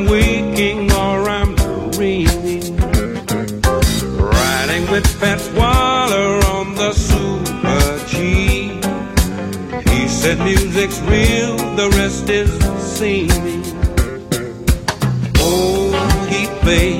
I'm waking or I'm dreaming. Riding with Pat Waller on the Super G. He said music's real, the rest is seeming. Oh, he paid.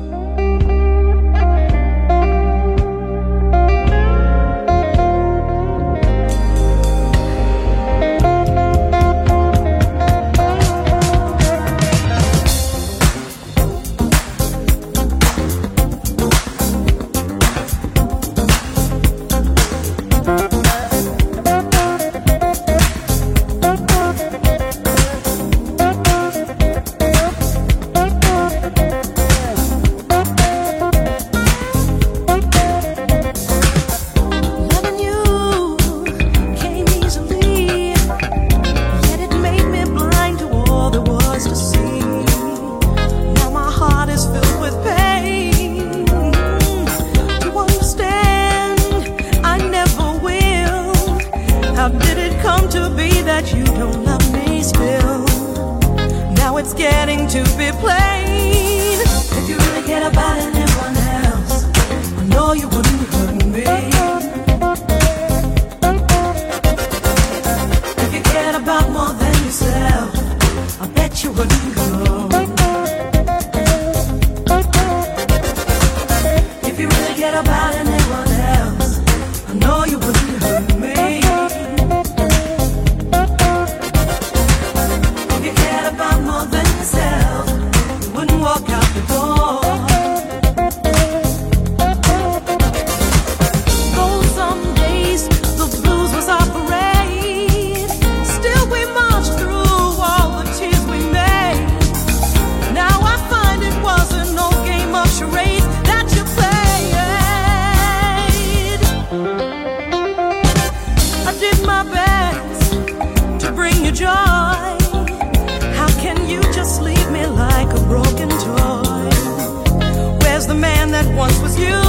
was you.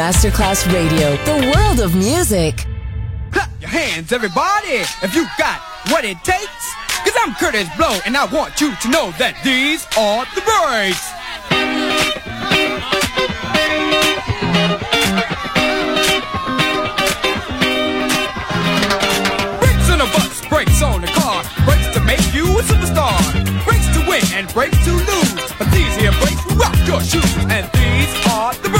Masterclass Radio, the world of music. Clap your hands, everybody, if you got what it takes. Cause I'm Kurtis Blow, and I want you to know that these are the breaks. Breaks on a bus, breaks on a car, breaks to make you a superstar. Breaks to win and breaks to lose. But these here breaks rock your shoes, and these are the breaks.